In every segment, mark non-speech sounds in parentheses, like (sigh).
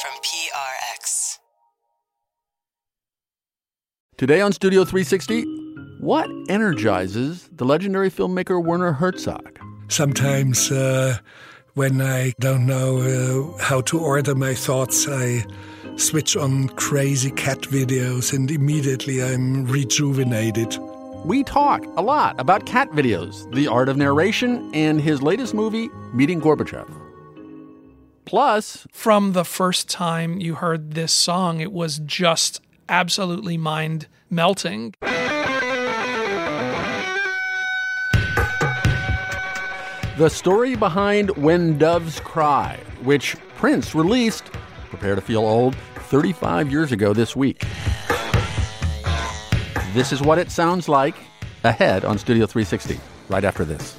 from PRX. Today on Studio 360, what energizes the legendary filmmaker Werner Herzog? Sometimes, uh, when I don't know uh, how to order my thoughts, I switch on crazy cat videos and immediately I'm rejuvenated. We talk a lot about cat videos, the art of narration, and his latest movie, Meeting Gorbachev. Plus, from the first time you heard this song, it was just absolutely mind melting. The story behind When Doves Cry, which Prince released, prepare to feel old, 35 years ago this week. This is what it sounds like ahead on Studio 360, right after this.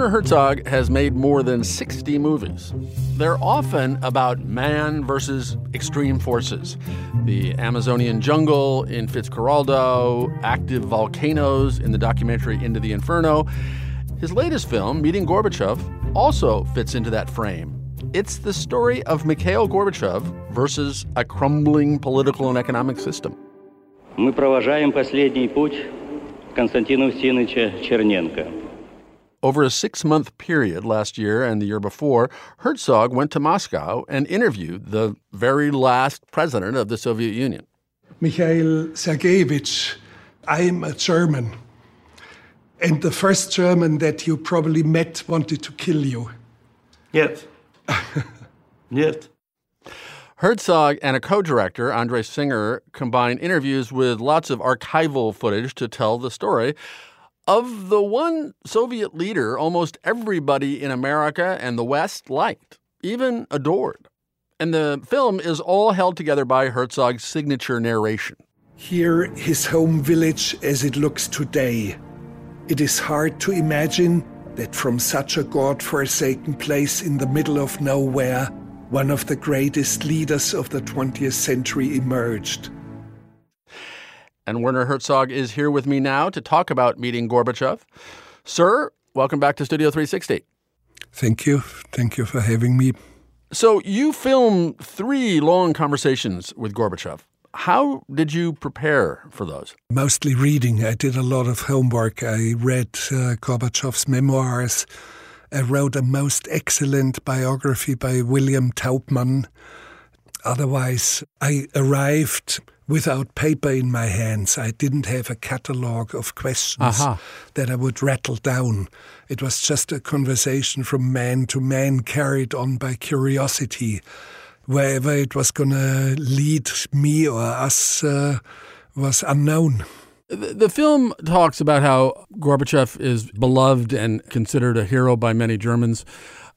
Werner Herzog has made more than 60 movies. They're often about man versus extreme forces. The Amazonian jungle in Fitzcarraldo, active volcanoes in the documentary Into the Inferno. His latest film, Meeting Gorbachev, also fits into that frame. It's the story of Mikhail Gorbachev versus a crumbling political and economic system. Мы провожаем последний путь Константина Устиновича Черненко. Over a six month period last year and the year before, Herzog went to Moscow and interviewed the very last president of the Soviet Union. Mikhail Sergeyevich, I'm a German. And the first German that you probably met wanted to kill you. Yes. (laughs) yes. Herzog and a co director, Andre Singer, combined interviews with lots of archival footage to tell the story of the one Soviet leader almost everybody in America and the West liked, even adored. And the film is all held together by Herzog's signature narration. Here, his home village as it looks today. It is hard to imagine that from such a God forsaken place in the middle of nowhere, one of the greatest leaders of the 20th century emerged. And Werner Herzog is here with me now to talk about meeting Gorbachev. Sir, welcome back to Studio 360. Thank you. Thank you for having me. So, you filmed three long conversations with Gorbachev. How did you prepare for those? Mostly reading. I did a lot of homework. I read uh, Gorbachev's memoirs. I wrote a most excellent biography by William Taubman. Otherwise, I arrived without paper in my hands. I didn't have a catalogue of questions Aha. that I would rattle down. It was just a conversation from man to man carried on by curiosity. Wherever it was going to lead me or us uh, was unknown. The the film talks about how Gorbachev is beloved and considered a hero by many Germans.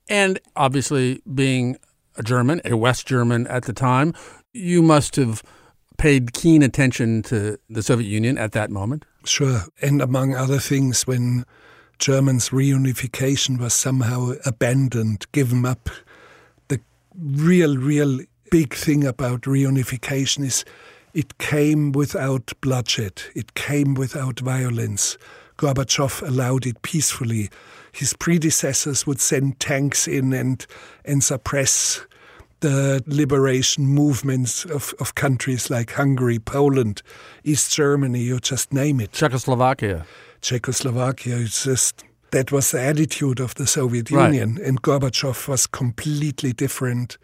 And obviously, being a German, a West German at the time, you must have paid keen attention to the Soviet Union at that moment. Sure. And among other things, when Germany's reunification was somehow abandoned, given up, the real, real big thing about reunification is it came without bloodshed, it came without violence. Gorbachev allowed it peacefully. His predecessors would send tanks in and, and suppress the liberation movements of, of countries like Hungary, Poland, East Germany, you just name it. Czechoslovakia. Czechoslovakia, it's just that was the attitude of the Soviet Right. Union. And Gorbachev was completely different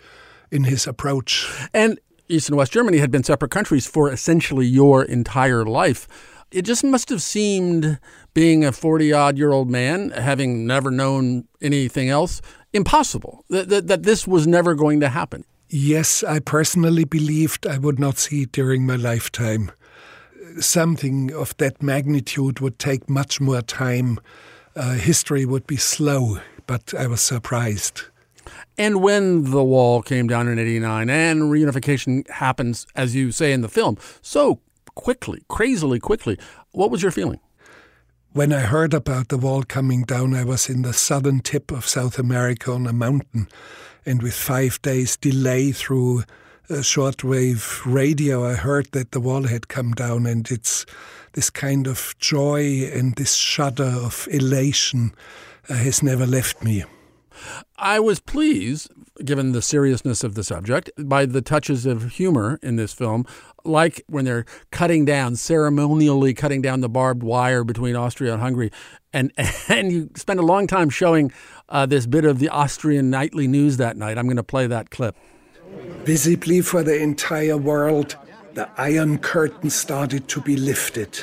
in his approach. And East and West Germany had been separate countries for essentially your entire life. It just must have seemed, being a 40 odd year old man, having never known anything else, impossible that, that, that this was never going to happen. Yes, I personally believed I would not see it during my lifetime. something of that magnitude would take much more time. Uh, history would be slow, but I was surprised. And when the wall came down in 89 and reunification happens, as you say in the film, so quickly, crazily quickly, what was your feeling? When I heard about the wall coming down, I was in the southern tip of South America on a mountain, and with five days' delay through shortwave radio, I heard that the wall had come down, and it's this kind of joy and this shudder of elation uh, has never left me. I was pleased, given the seriousness of the subject, by the touches of humor in this film, like when they're cutting down, ceremonially cutting down the barbed wire between Austria and Hungary. And, (laughs) and you spend a long time showing uh, this bit of the Austrian nightly news that night. I'm going to play that clip. Visibly for the entire world, the Iron Curtain started to be lifted.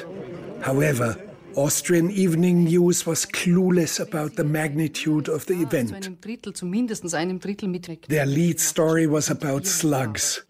However, Austrian evening news was clueless about the magnitude of the event. Their lead story was about slugs.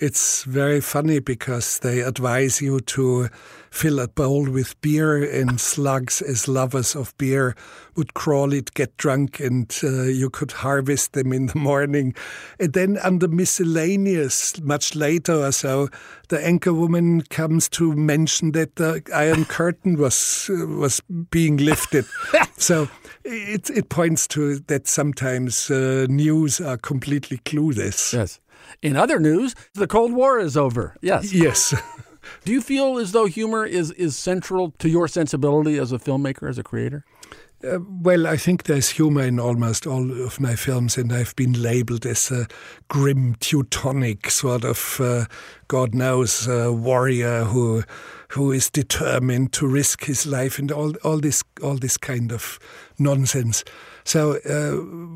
It's very funny because they advise you to fill a bowl with beer, and slugs, as lovers of beer, would crawl it, get drunk, and uh, you could harvest them in the morning. And then, under miscellaneous, much later or so, the anchor woman comes to mention that the Iron Curtain was uh, was being lifted. (laughs) so it it points to that sometimes uh, news are completely clueless. Yes. In other news, the Cold War is over. Yes. Yes. (laughs) Do you feel as though humor is, is central to your sensibility as a filmmaker, as a creator? Uh, well, I think there's humor in almost all of my films, and I've been labeled as a grim Teutonic sort of, uh, God knows, uh, warrior who who is determined to risk his life, and all all this all this kind of nonsense. So uh,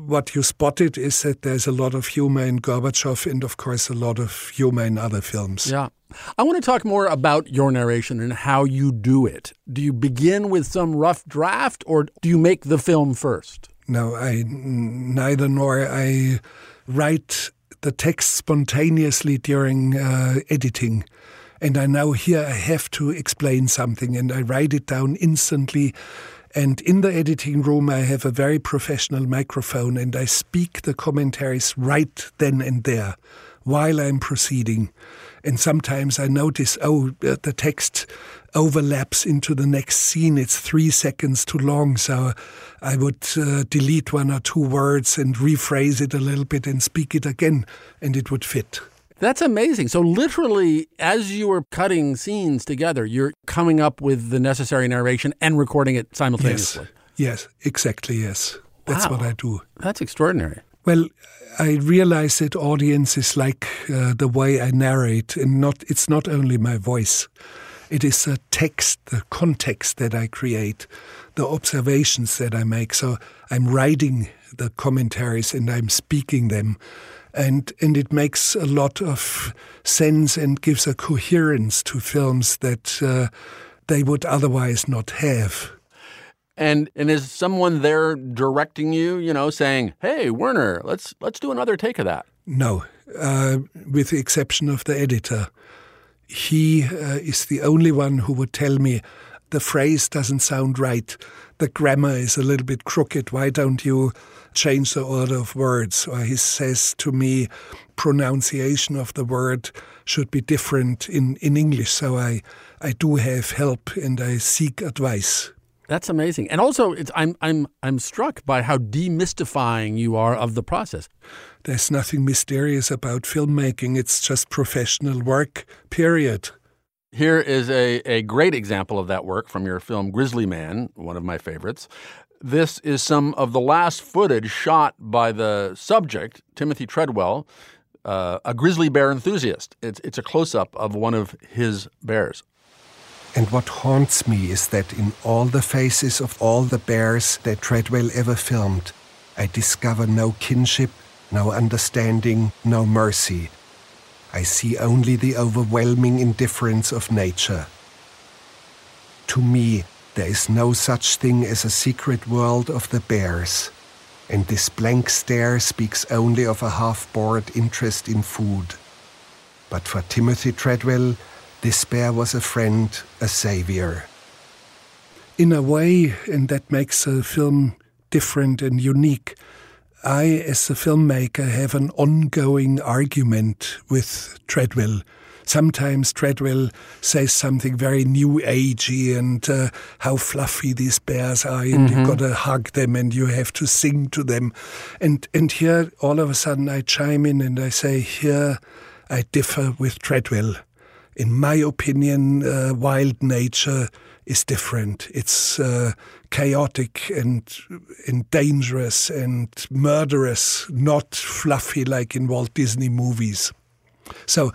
what you spotted is that there's a lot of humor in Gorbachev, and of course a lot of humor in other films. Yeah. I want to talk more about your narration and how you do it. Do you begin with some rough draft or do you make the film first? No, I neither nor. I write the text spontaneously during uh, editing. And I know here I have to explain something and I write it down instantly. And in the editing room, I have a very professional microphone and I speak the commentaries right then and there while I'm proceeding. And sometimes I notice, oh, the text overlaps into the next scene. It's three seconds too long. So I would uh, delete one or two words and rephrase it a little bit and speak it again, and it would fit. That's amazing. So, literally, as you were cutting scenes together, you're coming up with the necessary narration and recording it simultaneously. Yes, yes exactly. Yes. That's wow. what I do. That's extraordinary. Well, I realize that audiences like uh, the way I narrate, and not it's not only my voice. It is the text, the context that I create, the observations that I make. So I'm writing the commentaries and I'm speaking them. And, and it makes a lot of sense and gives a coherence to films that uh, they would otherwise not have. And and is someone there directing you, you know, saying, "Hey, Werner, let's let's do another take of that"? No, uh, with the exception of the editor. He uh, is the only one who would tell me the phrase doesn't sound right. The grammar is a little bit crooked. Why don't you change the order of words? Or he says to me, pronunciation of the word should be different in, in English. So I, I do have help and I seek advice. That's amazing. And also, I'm, I'm, I'm struck by how demystifying you are of the process. There's nothing mysterious about filmmaking, it's just professional work, period. Here is a, a great example of that work from your film Grizzly Man, one of my favorites. This is some of the last footage shot by the subject, Timothy Treadwell, uh, a grizzly bear enthusiast. It's, it's a close up of one of his bears. And what haunts me is that in all the faces of all the bears that Treadwell ever filmed, I discover no kinship, no understanding, no mercy. I see only the overwhelming indifference of nature. To me, there is no such thing as a secret world of the bears, and this blank stare speaks only of a half bored interest in food. But for Timothy Treadwell, This bear was a friend, a savior. In a way, and that makes the film different and unique, I, as a filmmaker, have an ongoing argument with Treadwell. Sometimes Treadwell says something very new agey and uh, how fluffy these bears are, and Mm-hmm. you've got to hug them and you have to sing to them. And and here all of a sudden I chime in and I say, here I differ with Treadwell. In my opinion, uh, wild nature is different. It's uh, chaotic and and dangerous and murderous, not fluffy like in Walt Disney movies. So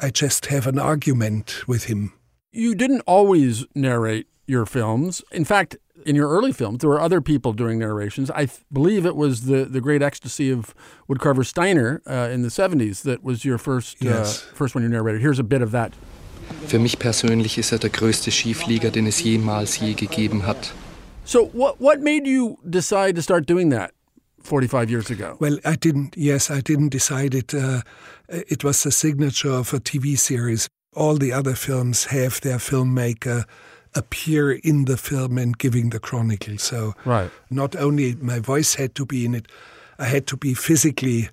I just have an argument with him. You didn't always narrate your films. In fact, in your early films, there were other people doing narrations. I th- believe it was the, the Great Ecstasy of Woodcarver Steiner uh, in the 70s that was your first, Yes. uh, first one you narrated. Here's a bit of that. Für mich persönlich ist er der größte Skiflieger, den es jemals je gegeben hat. So, what, what made you decide to start doing that 45 years ago? Well, I didn't. Yes, I didn't decide it. Uh, it was the signature of a TV series. All the other films have their filmmaker appear in the film and giving the chronicle. So, Right. not only my voice had to be in it, I had to be physically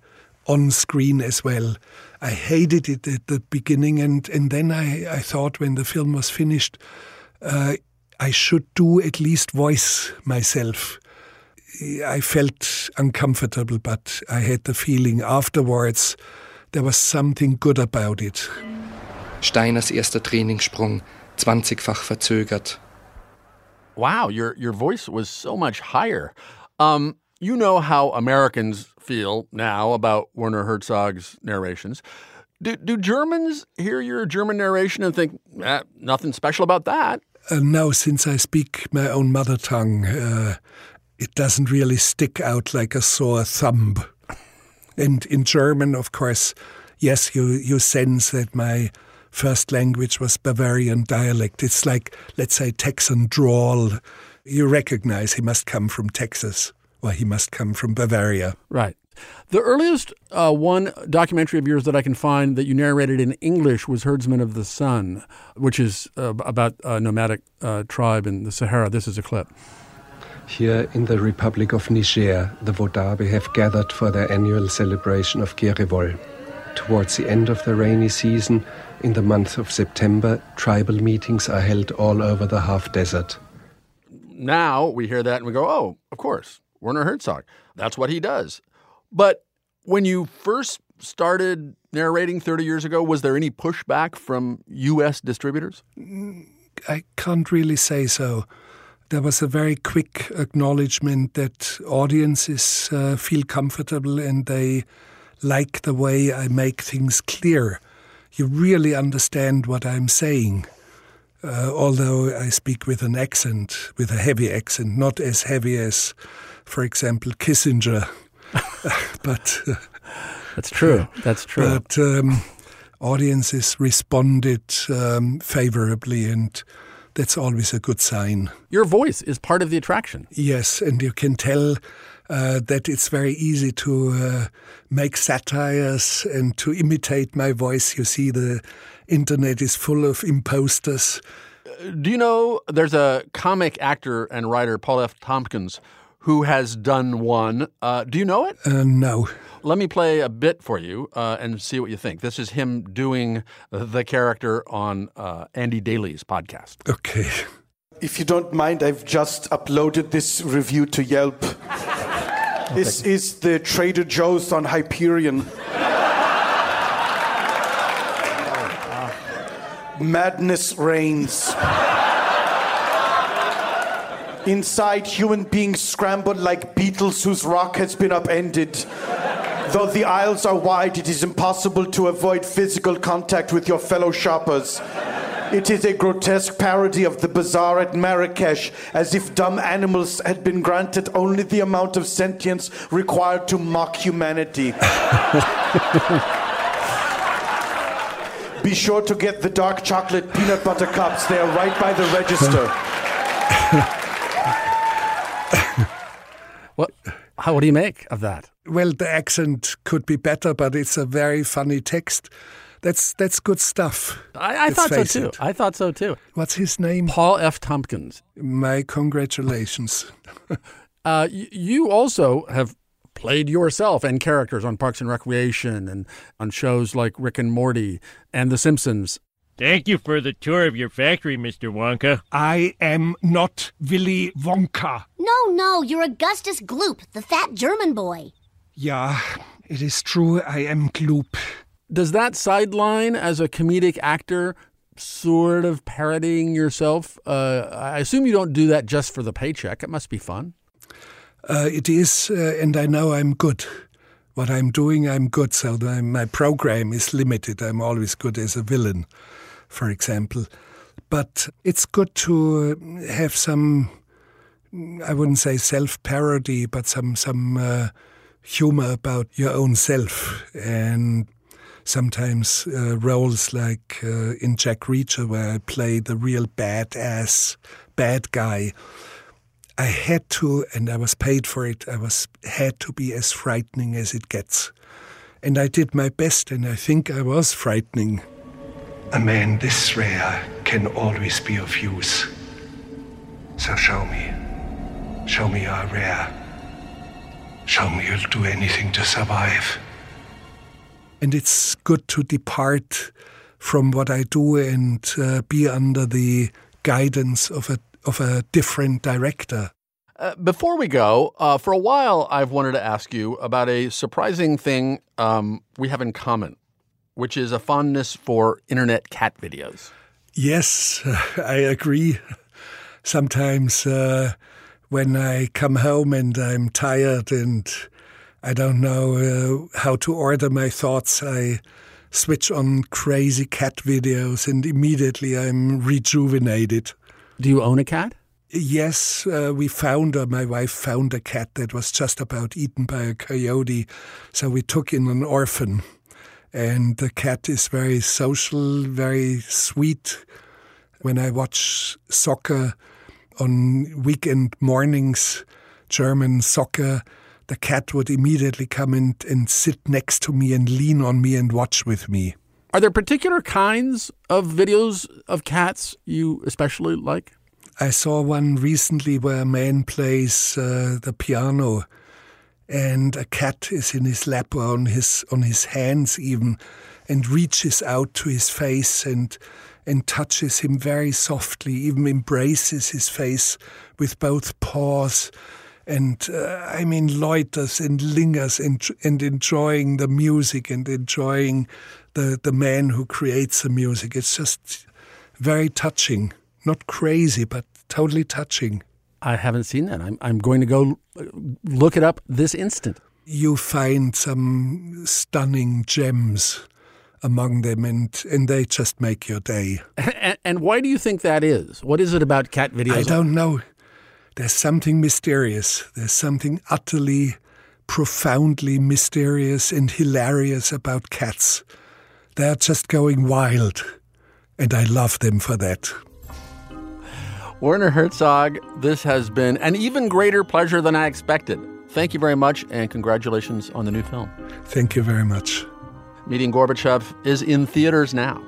on screen as well. I hated it at the beginning, and, and then I, I thought when the film was finished, uh, I should do at least voice myself. I felt uncomfortable, but I had the feeling afterwards there was something good about it. Steiners erster Trainingssprung, 20-fach verzögert. Wow, your your voice was so much higher. Um, you know how Americans feel now about Werner Herzog's narrations. Do, do Germans hear your German narration and think eh, nothing special about that? And now, since I speak my own mother tongue, uh, it doesn't really stick out like a sore thumb. And in German, of course, yes, you, you sense that my first language was Bavarian dialect. It's like, let's say, Texan drawl. You recognize he must come from Texas or he must come from Bavaria. Right. The earliest uh, one documentary of yours that I can find that you narrated in English was Herdsmen of the Sun, which is uh, about a nomadic uh, tribe in the Sahara. This is a clip. Here in the Republic of Niger, the Wodaabe have gathered for their annual celebration of Gerewol. Towards the end of the rainy season, in the month of September, tribal meetings are held all over the half desert. Now we hear that and we go, oh, of course, Werner Herzog. That's what he does. But when you first started narrating 30 years ago, was there any pushback from U.S. distributors? Mm, I can't really say so. There was a very quick acknowledgement that audiences uh, feel comfortable and they like the way I make things clear. You really understand what I'm saying. Uh, although I speak with an accent, with a heavy accent, not as heavy as, for example, Kissinger. (laughs) but uh, that's true. That's true. But um, audiences responded um, favorably, and that's always a good sign. Your voice is part of the attraction. Yes, and you can tell uh, that it's very easy to uh, make satires and to imitate my voice. You see, the internet is full of imposters. Do you know there's a comic actor and writer, Paul F. Tompkins, who has done one? Uh, do you know it? Uh, no. Let me play a bit for you uh, and see what you think. This is him doing the character on uh, Andy Daly's podcast. Okay. (laughs) If you don't mind, I've just uploaded this review to Yelp. (laughs) This is the Trader Joe's on Hyperion. (laughs) Madness reigns. Inside, human beings scramble like beetles whose rock has been upended. Though the aisles are wide, it is impossible to avoid physical contact with your fellow shoppers. It is a grotesque parody of the bazaar at Marrakesh, as if dumb animals had been granted only the amount of sentience required to mock humanity. Be sure to get the dark chocolate peanut butter cups. They are right by the register. what? How, what do you make of that? Well, the accent could be better, but it's a very funny text. That's that's good stuff. I, I thought so too. it. I thought so too. What's his name? Paul F. Tompkins. My congratulations. (laughs) (laughs) Uh, you also have played yourself and characters on Parks and Recreation and on shows like Rick and Morty and The Simpsons. Thank you for the tour of your factory, Mr. Wonka. I am not Willy Wonka. No, no, you're Augustus Gloop, the fat German boy. Yeah, it is true. I am Gloop. Does that sideline as a comedic actor sort of parodying yourself? Uh, I assume you don't do that just for the paycheck. It must be fun. Uh, it is, uh, and I know I'm good. What I'm doing, I'm good. So my program is limited. I'm always good as a villain, for example. But it's good to have some, I wouldn't say self parody, but some, some uh, humor about your own self. And sometimes uh, roles like uh, in Jack Reacher, where I play the real badass bad guy. I had to, and I was paid for it. I was had to be as frightening as it gets, and I did my best. And I think I was frightening. A man this rare can always be of use. So show me, show me you're rare. Show me you'll do anything to survive. And it's good to depart from what I do and uh, be under the guidance of a of a different director. Uh, before we go, uh, for a while, I've wanted to ask you about a surprising thing um, we have in common, which is a fondness for internet cat videos. Yes, (laughs) I agree. Sometimes uh, when I come home and I'm tired and I don't know uh, how to order my thoughts, I switch on crazy cat videos and immediately I'm rejuvenated. Do you own a cat? Yes, uh, we found, or my wife found a cat that was just about eaten by a coyote. So we took in an orphan. And the cat is very social, very sweet. When I watch soccer on weekend mornings, German soccer, the cat would immediately come and, and sit next to me and lean on me and watch with me. Are there particular kinds of videos of cats you especially like? I saw one recently where a man plays uh, the piano and a cat is in his lap or on his on his hands even and reaches out to his face and and touches him very softly even embraces his face with both paws and uh, I mean loiters and lingers and, and enjoying the music and enjoying the, the man who creates the music. It's just very touching. Not crazy, but totally touching. I haven't seen that. I'm, I'm going to go uh, look it up this instant. You find some stunning gems among them, and, and they just make your day. And, and why do you think that is? What is it about cat videos? I don't know. There's something mysterious. There's something utterly, profoundly mysterious and hilarious about cats. They're just going wild, and I love them for that. Werner Herzog, this has been an even greater pleasure than I expected. Thank you very much, and congratulations on the new film. Thank you very much. Meeting Gorbachev is in theaters now.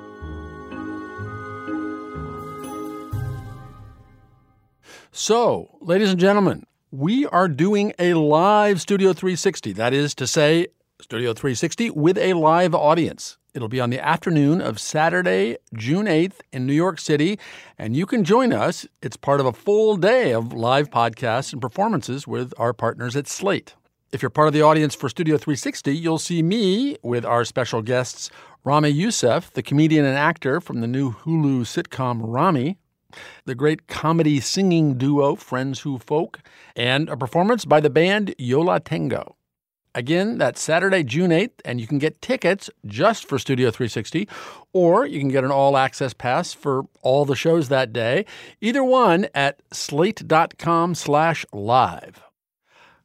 So, ladies and gentlemen, we are doing a live Studio 360. That is to say, Studio 360 with a live audience. It'll be on the afternoon of Saturday, June 8th in New York City, and you can join us. It's part of a full day of live podcasts and performances with our partners at Slate. If you're part of the audience for Studio 360, you'll see me with our special guests Ramy Youssef, the comedian and actor from the new Hulu sitcom Ramy, the great comedy singing duo Friends Who Folk, and a performance by the band Yo La Tengo. Again, that's Saturday, June 8th, and you can get tickets just for Studio 360, or you can get an all access pass for all the shows that day. Either one at slate.com slash live.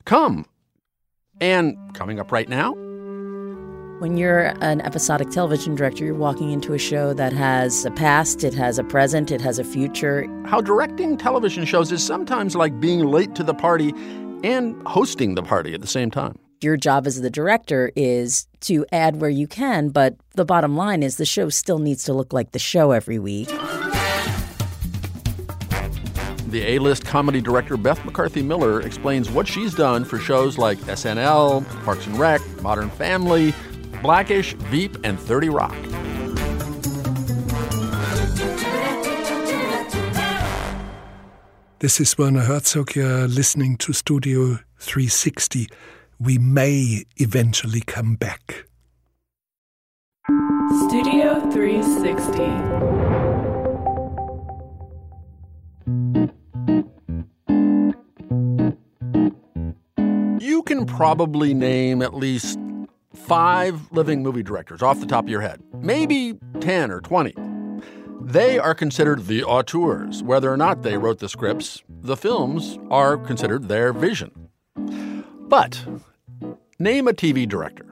Come. And coming up right now, when you're an episodic television director, you're walking into a show that has a past, it has a present, it has a future. How directing television shows is sometimes like being late to the party and hosting the party at the same time. Your job as the director is to add where you can, but the bottom line is the show still needs to look like the show every week. The A list comedy director Beth McCarthy Miller explains what she's done for shows like SNL, Parks and Rec, Modern Family, Blackish, Veep, and 30 Rock. This is Werner Herzog. You're listening to Studio 360. We may eventually come back. Studio 360. You can probably name at least five living movie directors off the top of your head, maybe 10 or 20. They are considered the auteurs. Whether or not they wrote the scripts, the films are considered their vision. But name a TV director.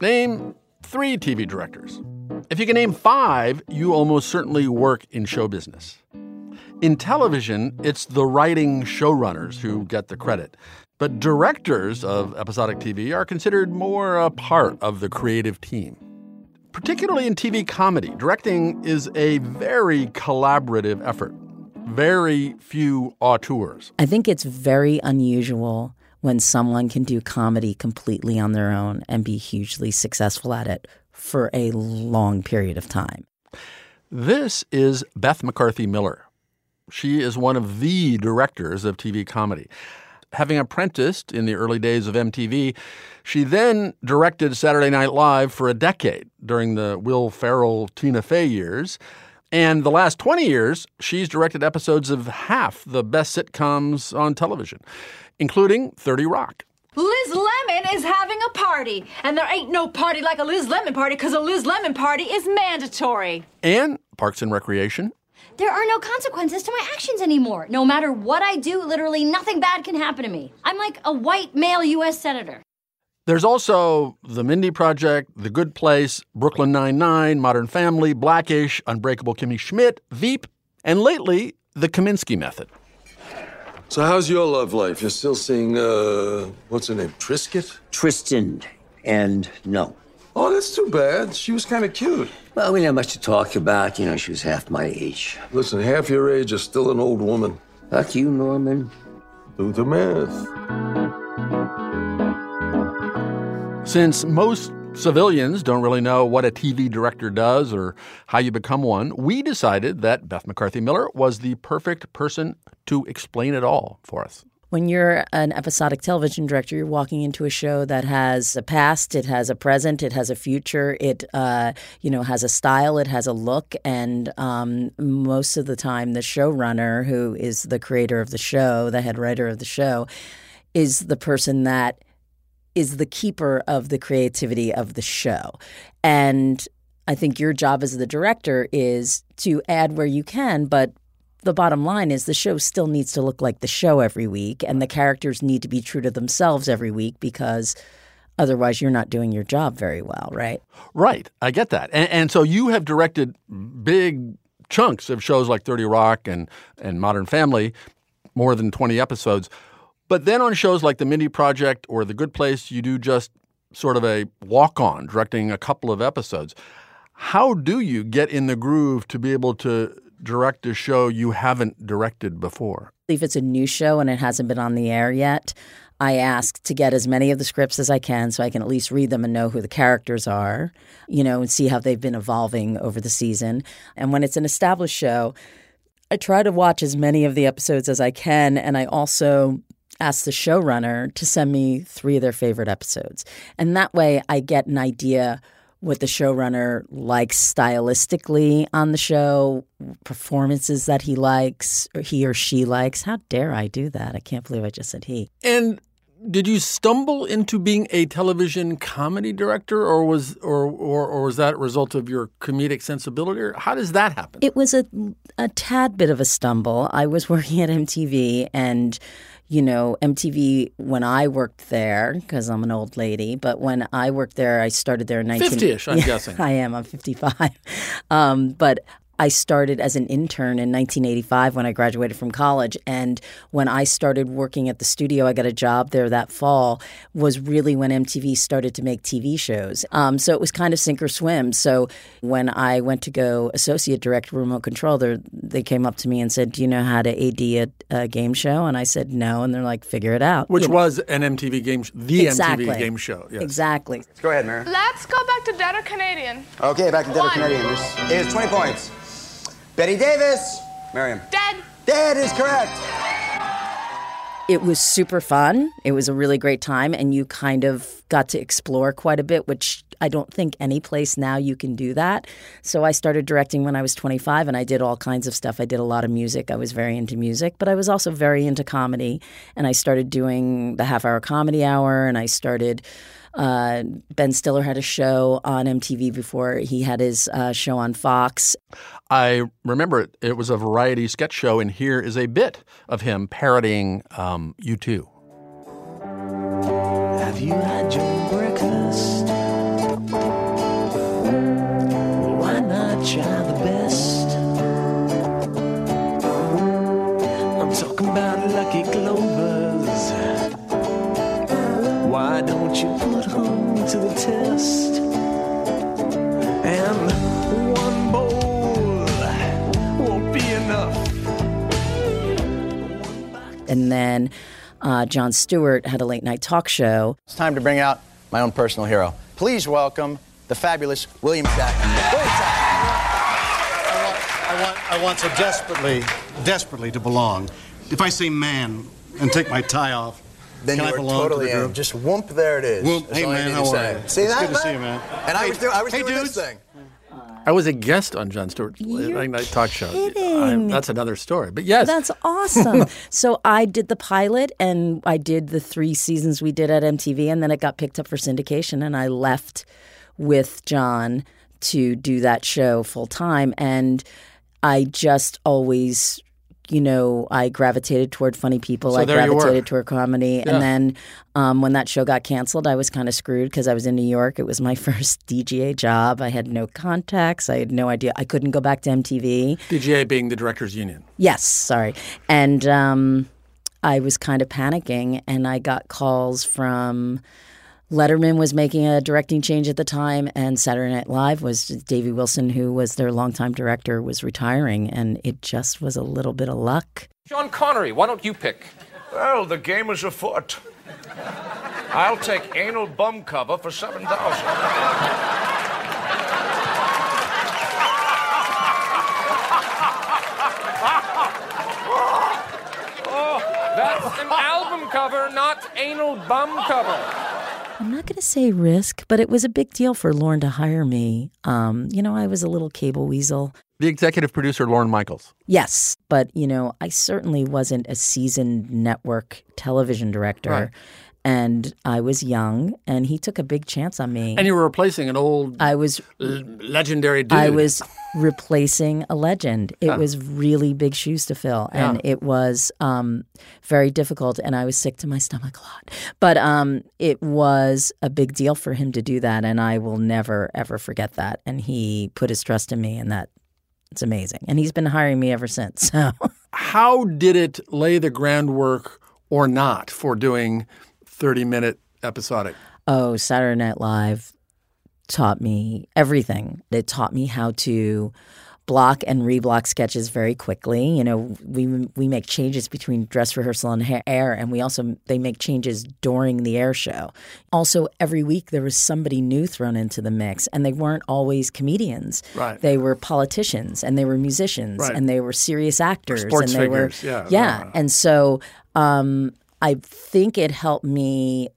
Name three TV directors. If you can name five, you almost certainly work in show business. In television, it's the writing showrunners who get the credit. But directors of episodic TV are considered more a part of the creative team. Particularly in TV comedy, directing is a very collaborative effort. Very few auteurs. I think it's very unusual when someone can do comedy completely on their own and be hugely successful at it for a long period of time. This is Beth McCarthy Miller. She is one of the directors of TV comedy. Having apprenticed in the early days of MTV, she then directed Saturday Night Live for a decade during the Will Ferrell, Tina Fey years. And the last 20 years, she's directed episodes of half the best sitcoms on television, including 30 Rock. Liz Lemon is having a party, and there ain't no party like a Liz Lemon party because a Liz Lemon party is mandatory. And Parks and Recreation. There are no consequences to my actions anymore. No matter what I do, literally nothing bad can happen to me. I'm like a white male U.S. Senator. There's also The Mindy Project, The Good Place, Brooklyn Nine-Nine, Modern Family, Blackish, Unbreakable Kimmy Schmidt, Veep, and lately, The Kominsky Method. So how's your love life? You're still seeing, uh, what's her name, Trisket? Tristan, and no. Oh, that's too bad. She was kind of cute. Well, we didn't have much to talk about. You know, she was half my age. Listen, half your age is still an old woman. Fuck you, Norman. Do the math. Since most civilians don't really know what a TV director does or how you become one, we decided that Beth McCarthy Miller was the perfect person to explain it all for us. When you're an episodic television director, you're walking into a show that has a past, it has a present, it has a future, it uh, you know has a style, it has a look, and um, most of the time, the showrunner, who is the creator of the show, the head writer of the show, is the person that is the keeper of the creativity of the show. And I think your job as the director is to add where you can, but the bottom line is the show still needs to look like the show every week, and the characters need to be true to themselves every week because otherwise you're not doing your job very well, right? Right. I get that. And, and so you have directed big chunks of shows like 30 Rock and, and Modern Family, more than 20 episodes. But then on shows like The Mindy Project or The Good Place, you do just sort of a walk on, directing a couple of episodes. How do you get in the groove to be able to direct a show you haven't directed before? If it's a new show and it hasn't been on the air yet, I ask to get as many of the scripts as I can so I can at least read them and know who the characters are, you know, and see how they've been evolving over the season. And when it's an established show, I try to watch as many of the episodes as I can. And I also ask the showrunner to send me three of their favorite episodes. And that way I get an idea what the showrunner likes stylistically on the show, performances that he likes or he or she likes. How dare I do that? I can't believe I just said he. And did you stumble into being a television comedy director or was or, or or was that a result of your comedic sensibility or how does that happen? It was a a tad bit of a stumble. I was (laughs) working at MTV and you know, MTV when I worked there, because I'm an old lady, but when I worked there, I started there in 19... 50-ish, I'm (laughs) guessing. I am, I'm 55. (laughs) Um, but I started as an intern in 1985 when I graduated from college. And when I started working at the studio, I got a job there that fall, was really when MTV started to make TV shows. Um, so it was kind of sink or swim. So when I went to go associate director remote control, they came up to me and said, Do you know how to AD a, a game show? And I said, No. And they're like, Figure it out. Which you was know. an MTV game, sh- the exactly. MTV game show. Yes. Exactly. Let's go ahead, Mary. Let's go back to Dead or Canadian. Okay, back to Dead or Canadian. This is 20 points. Bette Davis. Miriam. Dead. Dead is correct. It was super fun. It was a really great time, and you kind of got to explore quite a bit, which I don't think any place now you can do that. So I started directing when I was 25, and I did all kinds of stuff. I did a lot of music. I was very into music, but I was also very into comedy. And I started doing the half hour comedy hour, and I started uh, ben Stiller had a show on MTV before he had his uh, show on Fox. I remember it. It was a variety sketch show, and here is a bit of him parodying um, U2. Have you had your breakfast? To the test? And one bowl won't be enough. And then uh, Jon Stewart had a late night talk show. It's time to bring out my own personal hero. Please welcome the fabulous William Shatner. William I I want, I want so desperately, desperately to belong. If I say man and take my tie off, then can you I are totally to in. Just whoomp, there it is. Whoomp. That's Hey all you man, how are you? See it's that? good to see you, man. And I Hey, was, do- I was hey, doing dudes. this thing. I was a guest on Jon Stewart's late night talk show. kidding. that's another story. But yes, That's awesome. (laughs) so I did the pilot and I did the three seasons we did at MTV, and then it got picked up for syndication, and I left with Jon to do that show full time. And I just always, you know, I gravitated toward funny people. So I there you were. gravitated toward comedy. Yeah. And then um, when that show got canceled, I was kind of screwed because I was in New York. It was my (laughs) first DGA job. I had no contacts. I had no idea. I couldn't go back to MTV. DGA being the Directors Union. Yes, sorry. And um, I was kind of panicking, and I got calls from Letterman was making a directing change at the time, and Saturday Night Live was Davey Wilson, who was their longtime director, was retiring, and it just was a little bit of luck. Sean Connery, why don't you pick? Well, the game is afoot. I'll take anal bum cover for 7,000. (laughs) Oh, that's an album cover, not anal bum cover. I'm not going to say risk, but it was a big deal for Lorne to hire me. Um, you know, I was a little cable weasel. The executive producer, Lorne Michaels. Yes, but you know, I certainly wasn't a seasoned network television director. Right. And I was young, and he took a big chance on me. And you were replacing an old I was l- legendary dude. I was replacing a legend. It was really big shoes to fill, and Yeah. it was um, very difficult. And I was sick to my stomach a lot, but um, it was a big deal for him to do that, and I will never ever forget that. And he put his trust in me, and that it's amazing. And he's been hiring me ever since. (laughs) So How did it lay the groundwork or not for doing 30 minute episodic? Oh, Saturday Night Live taught me everything. It taught me how to block and reblock sketches very quickly. You know, we we make changes between dress rehearsal and hair, air, and we also they make changes during the air show. Also, every week there was somebody new thrown into the mix, and they weren't always comedians. Right. They were politicians, and they were musicians, Right. and they were serious actors, sports and they figures, were yeah. yeah. And so um, I think it helped me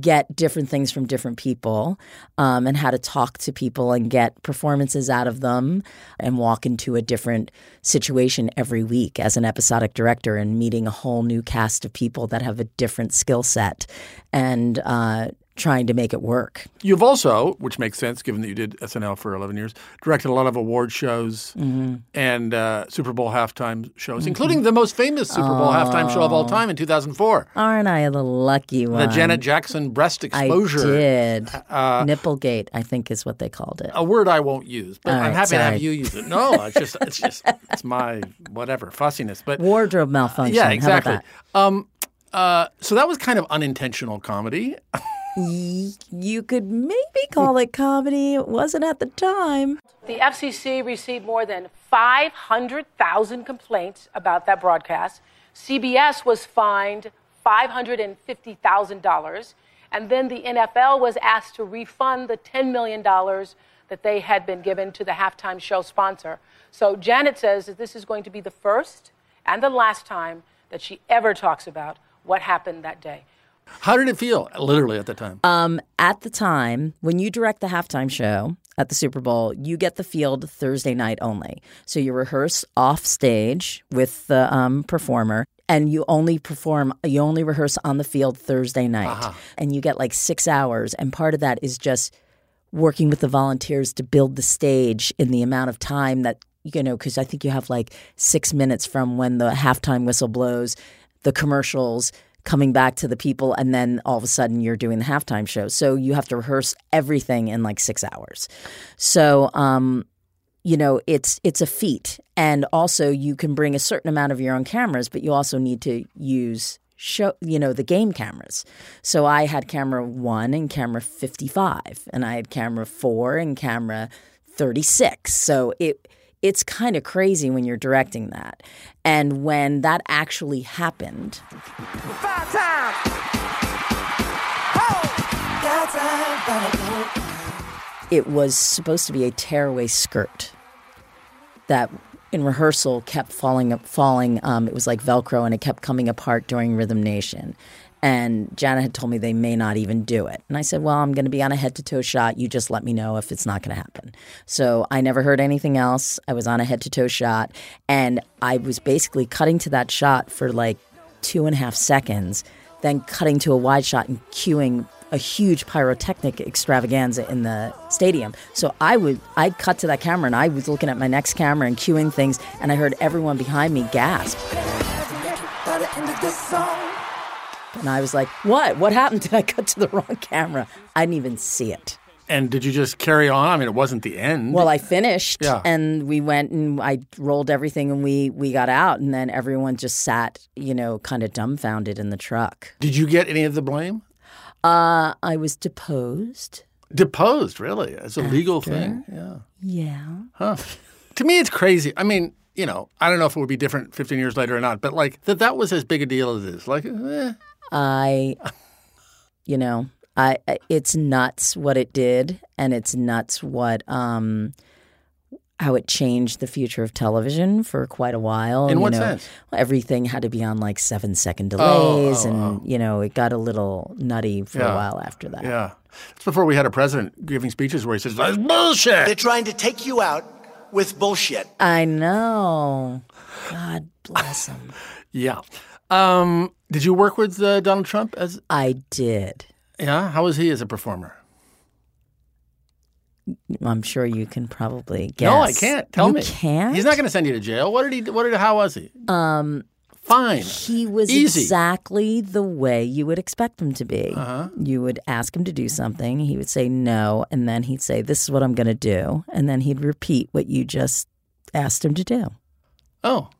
get different things from different people um, and how to talk to people and get performances out of them and walk into a different situation every week as an episodic director and meeting a whole new cast of people that have a different skill set. And uh, trying to make it work. You've also, which makes sense given that you did SNL for 11 years, directed a lot of award shows Mhm. and uh, Super Bowl halftime shows, including the most famous Super Bowl halftime show of all Oh. time in 2004. Aren't I the lucky one? The Janet Jackson breast exposure. I did. Uh, Nipplegate, I think, is what they called it. a word I won't use, but All I'm right, happy to have you use it. No, (laughs) it's just it's just it's my whatever fussiness. But Wardrobe malfunction. yeah, How about exactly. Um, uh, so that was kind of unintentional comedy. (laughs) You could maybe call it comedy. It wasn't at the time. The FCC received more than 500,000 complaints about that broadcast. CBS was fined $550,000. And then the NFL was asked to refund the $10 million that they had been given to the halftime show sponsor. So Janet says that this is going to be the first and the last time that she ever talks about what happened that day. How did it feel, literally, at the time? Um, at the time, when you direct the halftime show at the Super Bowl, you get the field Thursday night only. So you rehearse off stage with the um, performer, and you only perform, you only rehearse on the field Thursday night. Uh-huh. And you get like six hours. And part of that is just working with the volunteers to build the stage in the amount of time that, you know, because I think you have like six minutes from when the halftime whistle blows, the commercials, coming back to the people, and then all of a sudden you're doing the halftime show. So you have to rehearse everything in like six hours. So, um, you know, it's it's a feat, and also you can bring a certain amount of your own cameras, but you also need to use show you know the game cameras so i had camera 1 and camera 55 and i had camera 4 and camera 36 so it it's kind of crazy when you're directing that. And when that actually happened it was supposed to be a tearaway skirt that in rehearsal kept falling up falling um, it was like velcro and it kept coming apart during rhythm nation and Janet had told me they may not even do it. And i said well i'm going to be on a head to toe shot. You just let me know if it's not going to happen. So i never heard anything else. I was on a head to toe shot and i was basically cutting to that shot for like two and a half seconds then cutting to a wide shot and cueing a huge pyrotechnic extravaganza in the stadium. So I would I cut to that camera and I was looking at my next camera and cueing things and I heard everyone behind me gasp. And I was like, "What? What happened? (laughs) Did I cut to the wrong camera?" I didn't even see it. And did you just carry on? I mean, it wasn't the end. Well, I finished Yeah. and we went and I rolled everything and we we got out and then everyone just sat, you know, kind of dumbfounded in the truck. Did you get any of the blame? Uh, I was deposed. Deposed, really? It's a legal thing. Yeah. Yeah. Huh. to me, it's crazy. I mean, you know, I don't know if it would be different 15 years later or not, but like that that was as big a deal as it is. Like, eh. I, you know, I I- it's nuts what it did, and it's nuts what um how it changed the future of television for quite a while. In you what know, sense? Everything had to be on like seven second Oh, delays, oh, and oh. you know, it got a little nutty for Yeah. a while after that. Yeah. It's before we had a president giving speeches where he says, that's bullshit. They're trying to take you out with bullshit. I know. God bless him. (laughs) Yeah. Um, did you work with uh, Donald Trump as? I did. Yeah. How was he as a performer? I'm sure you can probably guess. No, I can't. Tell you me. Can't. He's not going to send you to jail. What did he? What did? How was he? Um, Fine. He was Easy. exactly the way you would expect him to be. Uh-huh. You would ask him to do something, he would say no, and then he'd say, This is what I'm going to do. And then he'd repeat what you just asked him to do. Oh.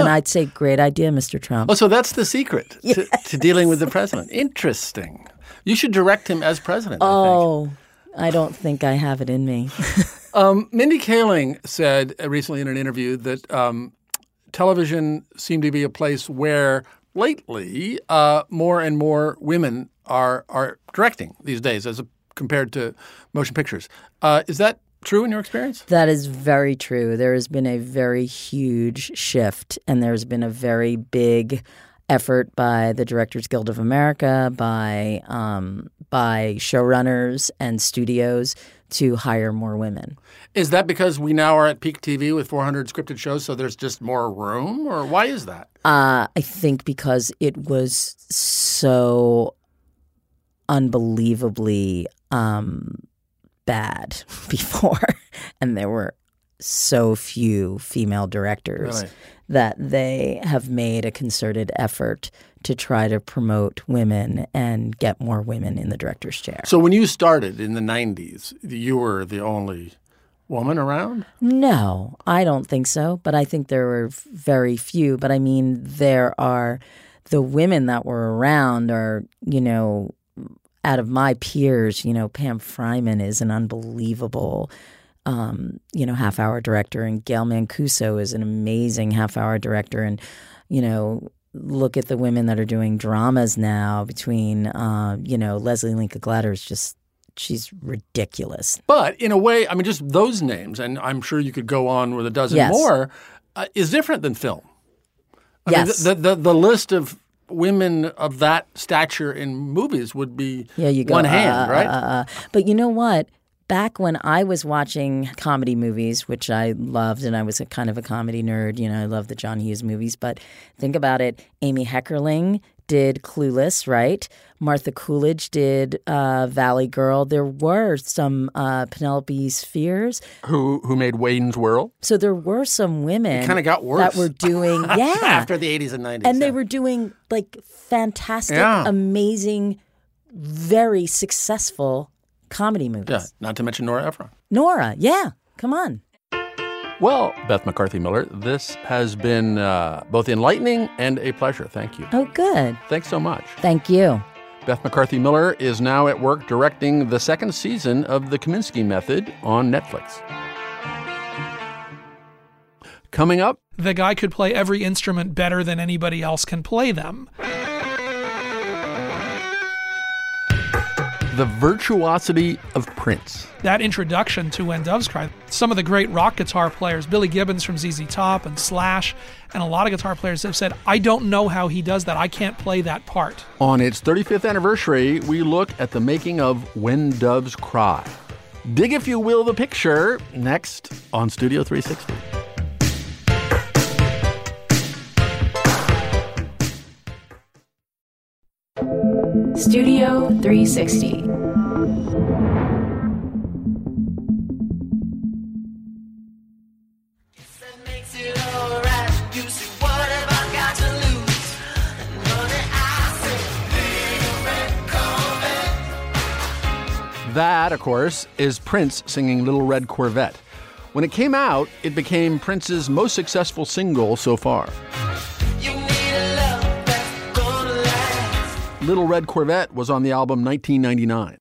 And I'd say, Great idea, Mr. Trump. Oh, so that's the secret to, to (laughs) dealing with the president. Interesting. You should direct him as president. I think. oh, I don't think I have it in me. (laughs) Um, Mindy Kaling said uh, recently in an interview that um, television seemed to be a place where lately uh, more and more women are are directing these days, as a, compared to motion pictures. Uh, is that true in your experience? That is very true. There has been a very huge shift, and there's been a very big effort by the Directors Guild of America, by um, by showrunners and studios to hire more women. Is that because we now are at peak TV with 400 scripted shows, so there's just more room, or why is that? Uh, I think because it was so unbelievably um, bad (laughs) before, and there were so few female directors Really? that they have made a concerted effort to try to promote women and get more women in the director's chair. So when you started in the 90s, you were the only woman around? No, I don't think so. But I think there were very few. But I mean, there are the women that were around are, you know, out of my peers, you know, Pam Fryman is an unbelievable, um, you know, half hour director, and Gail Mancuso is an amazing half hour director. And, you know, look at the women that are doing dramas now between, uh, you know, Lesli Linka Glatter is just, she's ridiculous. But in a way, I mean, just those names, and I'm sure you could go on with a dozen Yes. more, uh, is different than film. I Yes. mean, the, the, the list of women of that stature in movies would be Yeah, you go one uh, hand, uh, right? uh, uh. But you know what? Back when I was watching comedy movies, which I loved, and I was a kind of a comedy nerd, you know, I love the John Hughes movies. But think about it: Amy Heckerling did Clueless, right? Martha Coolidge did uh, Valley Girl. There were some uh, Penelope Spheeris. who who made Wayne's World? So there were some women It kinda got worse. that were doing (laughs) yeah After the 80s and 90s. and they were doing like fantastic, Yeah. amazing, very successful comedy movies. Yeah, not to mention Nora Ephron. Nora, yeah, come on. Well, Beth McCarthy Miller, this has been uh, both enlightening and a pleasure. Thank you. Oh, good. Thanks so much. Thank you. Beth McCarthy Miller is now at work directing the second season of The Kominsky Method on Netflix. Coming up, The guy could play every instrument better than anybody else can play them. The virtuosity of Prince. That introduction to When Doves Cry, some of the great rock guitar players, Billy Gibbons from ZZ Top and Slash, and a lot of guitar players have said, I don't know how he does that. I can't play that part. On its 35th anniversary, we look at the making of When Doves Cry. Dig, if you will, the picture next on Studio 360. Studio 360. That, of course, is Prince singing Little Red Corvette. When it came out, it became Prince's most successful single so far. Little Red Corvette was on the album 1999.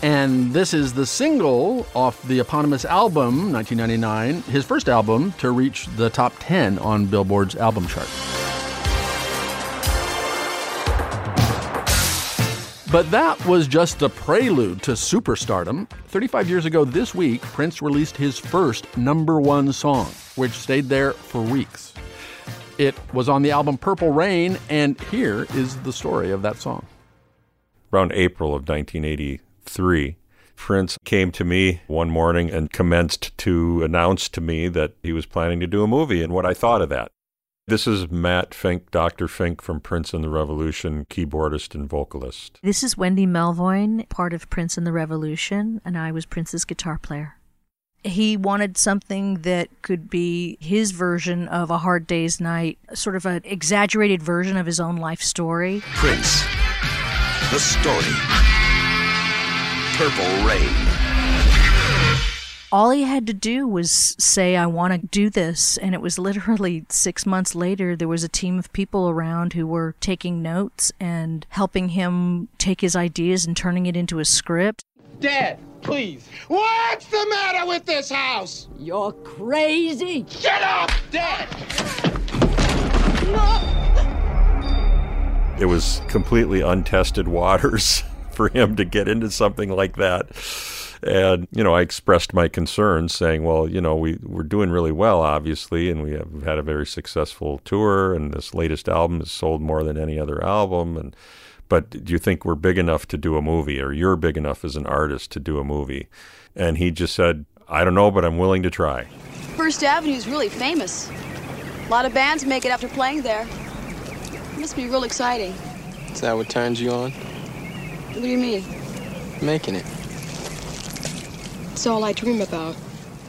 And this is the single off the eponymous album, 1999, his first album to reach the top 10 on Billboard's album chart. But that was just the prelude to superstardom. 35 years ago this week, Prince released his first number one song, which stayed there for weeks. It was on the album Purple Rain, and here is the story of that song. around April of 1983, Prince came to me one morning and commenced to announce to me that he was planning to do a movie and what I thought of that. This is Matt Fink, Dr. Fink from Prince and the Revolution, keyboardist and vocalist. This is Wendy Melvoin, part of Prince and the Revolution, and I was Prince's guitar player. He wanted something that could be his version of A Hard Day's Night, sort of an exaggerated version of his own life story. Prince. The story. Purple Rain. All he had to do was say, I want to do this. And it was literally six months later, there was a team of people around who were taking notes and helping him take his ideas and turning it into a script. Dad, please. What's the matter with this house? You're crazy. Shut up, Dad! It was completely untested waters (laughs) for him to get into something like that. And, you know, I expressed my concerns saying, well, you know, we, we're doing really well, obviously, and we have had a very successful tour, and this latest album has sold more than any other album. And, but do you think we're big enough to do a movie, or you're big enough as an artist to do a movie? And he just said, I don't know, but I'm willing to try. First Avenue is really famous. A lot of bands make it after playing there. It must be real exciting. Is that what turns you on? What do you mean? Making it. It's all I dream about.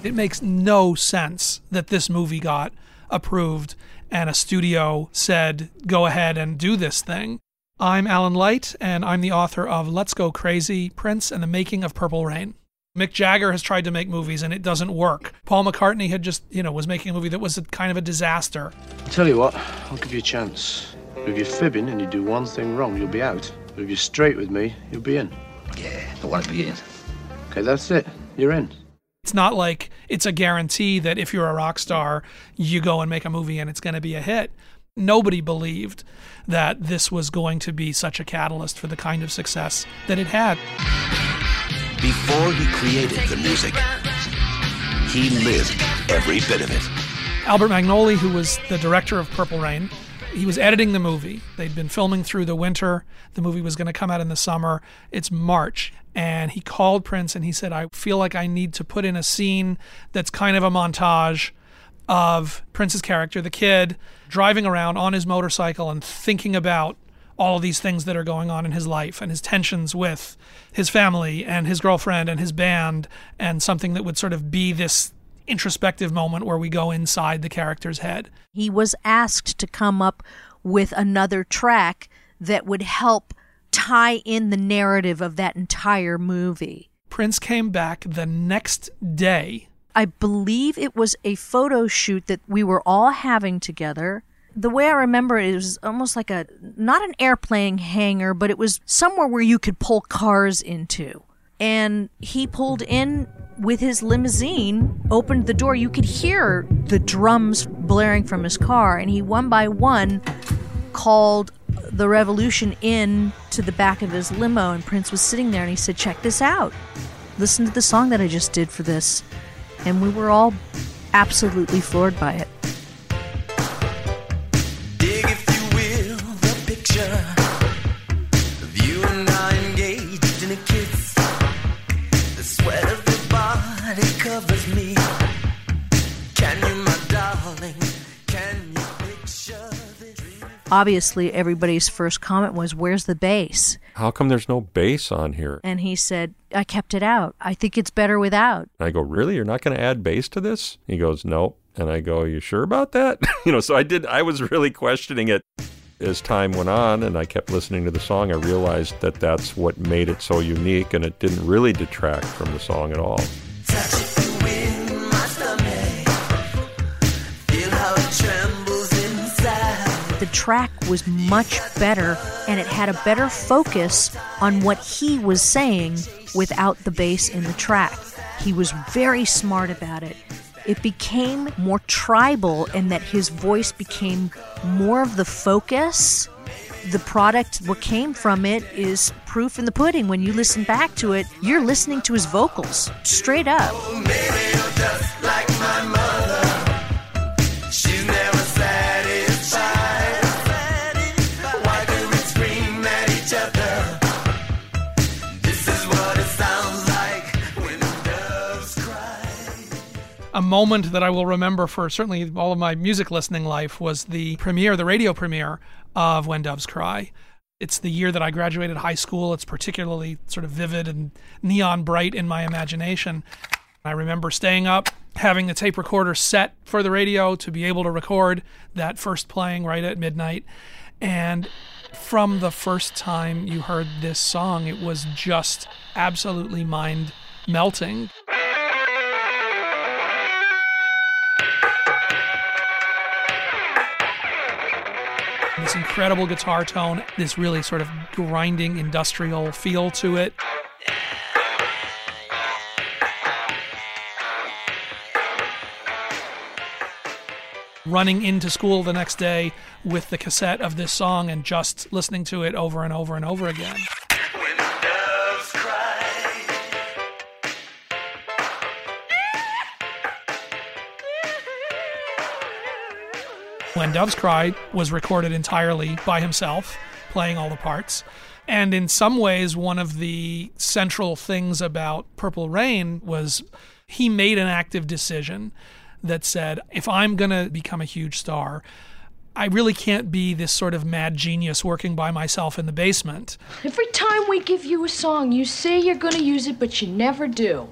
It makes no sense that this movie got approved and a studio said, go ahead and do this thing. I'm Alan Light, and I'm the author of Let's Go Crazy Prince and the Making of Purple Rain. Mick Jagger has tried to make movies and it doesn't work. Paul McCartney had just, you know, was making a movie that was a, kind of a disaster. I'll Tell you what, I'll give you a chance. If you're fibbing and you do one thing wrong, you'll be out. But if you're straight with me, you'll be in. Yeah, I want to be in. Okay, that's it. You're in. It's not like it's a guarantee that if you're a rock star, you go and make a movie and it's going to be a hit. Nobody believed that this was going to be such a catalyst for the kind of success that it had. Before he created the music, he lived every bit of it. Albert Magnoli, who was the director of Purple Rain, he was editing the movie. They'd been filming through the winter. The movie was going to come out in the summer. It's March. And he called Prince and he said, I feel like I need to put in a scene that's kind of a montage of Prince's character, the kid, driving around on his motorcycle and thinking about all of these things that are going on in his life and his tensions with his family and his girlfriend and his band and something that would sort of be this introspective moment where we go inside the character's head. He was asked to come up with another track that would help tie in the narrative of that entire movie. Prince came back the next day. I believe it was a photo shoot that we were all having together the way I remember it, it was almost like a not an airplane hangar, but it was somewhere where you could pull cars into. And he pulled in with his limousine, opened the door. You could hear the drums blaring from his car, and he one by one called the revolution in to the back of his limo. And Prince was sitting there, and he said, "Check this out. Listen to the song that I just did for this." And we were all absolutely floored by it. Obviously, everybody's first comment was, Where's the bass? How come there's no bass on here? And he said, I kept it out. I think it's better without. I go, Really? You're not going to add bass to this? He goes, Nope. And I go, You sure about that? (laughs) you know, so I did, I was really questioning it as time went on and I kept listening to the song, I realized that that's what made it so unique and it didn't really detract from the song at all. The track was much better and it had a better focus on what he was saying without the bass in the track. He was very smart about it. It became more tribal in that his voice became more of the focus. The product, what came from it, is proof in the pudding. When you listen back to it, you're listening to his vocals straight up. A moment that I will remember for certainly all of my music listening life was the premiere, the radio premiere of When Doves Cry. It's the year that I graduated high school. It's particularly sort of vivid and neon bright in my imagination. I remember staying up, having the tape recorder set for the radio to be able to record that first playing right at midnight. And from the first time you heard this song, it was just absolutely mind melting. This incredible guitar tone, this really sort of grinding industrial feel to it. Running into school the next day with the cassette of this song and just listening to it over and over and over again. When Doves Cry was recorded entirely by himself, playing all the parts. And in some ways, one of the central things about Purple Rain was he made an active decision that said, if I'm going to become a huge star, I really can't be this sort of mad genius working by myself in the basement. Every time we give you a song, you say you're going to use it, but you never do.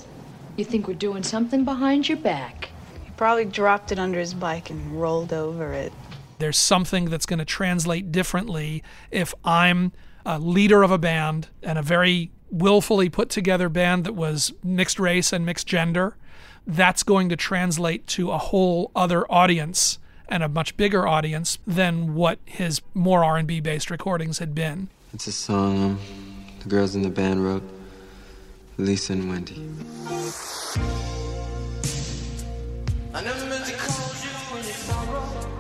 You think we're doing something behind your back. He probably dropped it under his bike and rolled over it. There's something that's going to translate differently if I'm a leader of a band and a very willfully put together band that was mixed race and mixed gender. That's going to translate to a whole other audience and a much bigger audience than what his more R&B based recordings had been. It's a song um, the girls in the band wrote, Lisa and Wendy.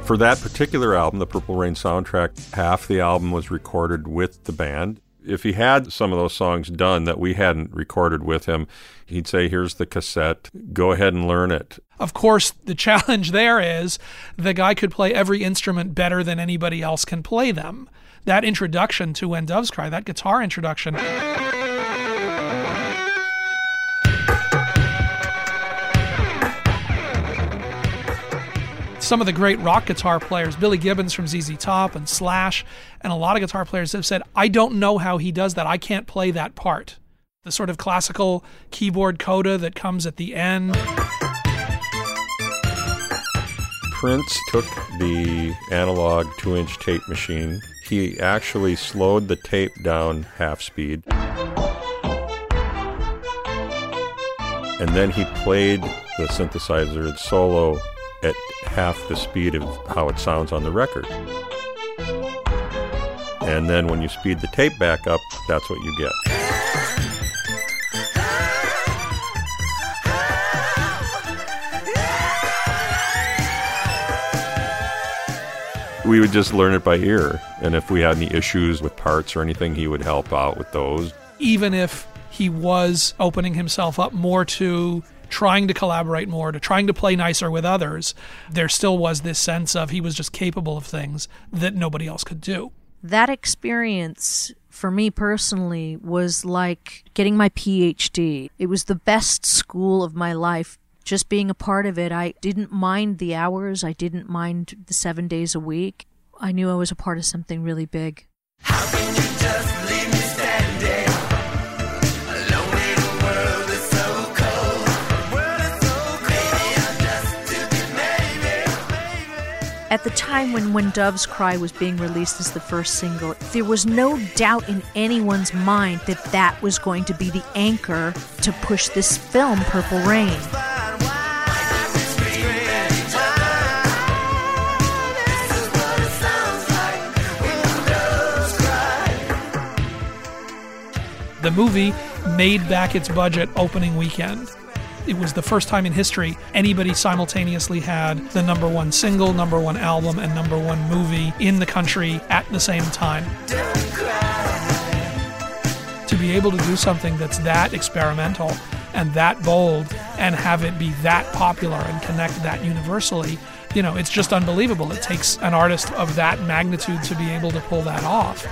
For that particular album, the Purple Rain soundtrack, half the album was recorded with the band. If he had some of those songs done that we hadn't recorded with him, he'd say, Here's the cassette, go ahead and learn it. Of course, the challenge there is the guy could play every instrument better than anybody else can play them. That introduction to When Doves Cry, that guitar introduction. Some of the great rock guitar players, Billy Gibbons from ZZ Top and Slash, and a lot of guitar players have said, I don't know how he does that. I can't play that part. The sort of classical keyboard coda that comes at the end. Prince took the analog two inch tape machine. He actually slowed the tape down half speed. And then he played the synthesizer solo at half the speed of how it sounds on the record. And then when you speed the tape back up, that's what you get. We would just learn it by ear. And if we had any issues with parts or anything, he would help out with those. Even if he was opening himself up more to trying to collaborate more, to trying to play nicer with others, there still was this sense of he was just capable of things that nobody else could do. That experience for me personally was like getting my PhD. It was the best school of my life. Just being a part of it, I didn't mind the hours, I didn't mind the seven days a week. I knew I was a part of something really big. At the time when When Doves Cry was being released as the first single, there was no doubt in anyone's mind that that was going to be the anchor to push this film, Purple Rain. The movie made back its budget opening weekend. It was the first time in history anybody simultaneously had the number one single, number one album, and number one movie in the country at the same time. To be able to do something that's that experimental and that bold and have it be that popular and connect that universally, you know, it's just unbelievable. It takes an artist of that magnitude to be able to pull that off.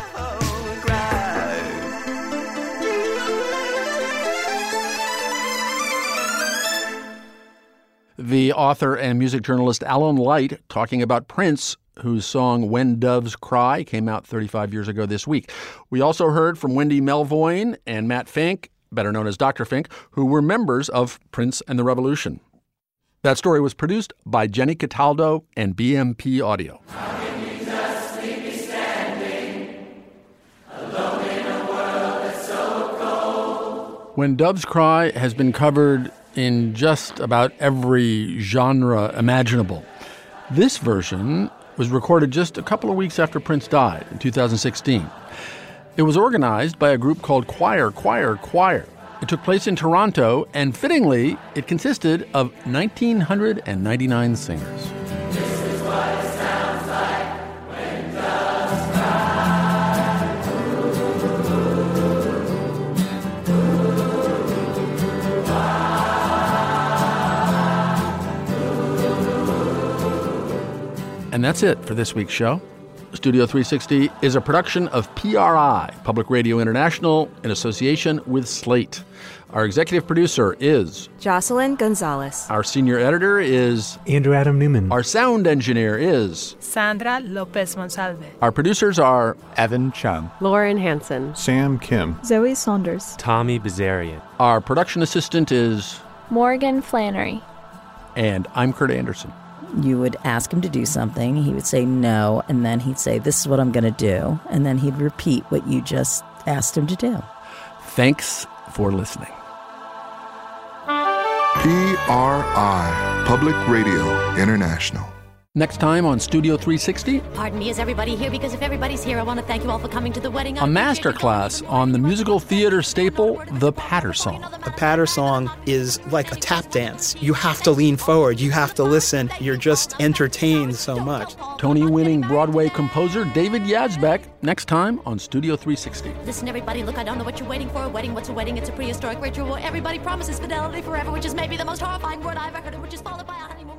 The author and music journalist Alan Light talking about Prince, whose song When Doves Cry came out 35 years ago this week. We also heard from Wendy Melvoin and Matt Fink, better known as Dr. Fink, who were members of Prince and the Revolution. That story was produced by Jenny Cataldo and BMP Audio. When Doves Cry has been covered in just about every genre imaginable. This version was recorded just a couple of weeks after Prince died in 2016. It was organized by a group called Choir, Choir, Choir. It took place in Toronto, and fittingly, it consisted of 1,999 singers. And that's it for this week's show. Studio 360 is a production of PRI, Public Radio International, in association with Slate. Our executive producer is Jocelyn Gonzalez. Our senior editor is Andrew Adam Newman. Our sound engineer is Sandra Lopez Monsalve. Our producers are Evan Chung, Lauren Hanson, Sam Kim, Zoe Saunders, Tommy Bazarian. Our production assistant is Morgan Flannery. And I'm Kurt Andersen. You would ask him to do something, he would say no, and then he'd say, This is what I'm going to do. And then he'd repeat what you just asked him to do. Thanks for listening. PRI, Public Radio International. Next time on Studio 360. Pardon me, is everybody here? Because if everybody's here, I want to thank you all for coming to the wedding. A master class on the musical theater staple, The Patter Song. A patter song is like a tap dance. You have to lean forward, you have to listen. You're just entertained so much. Tony winning Broadway composer David Yazbek, next time on Studio 360. Listen, everybody, look, I don't know what you're waiting for. A wedding, what's a wedding? It's a prehistoric ritual where everybody promises fidelity forever, which is maybe the most horrifying word I've ever heard, which is followed by a honeymoon.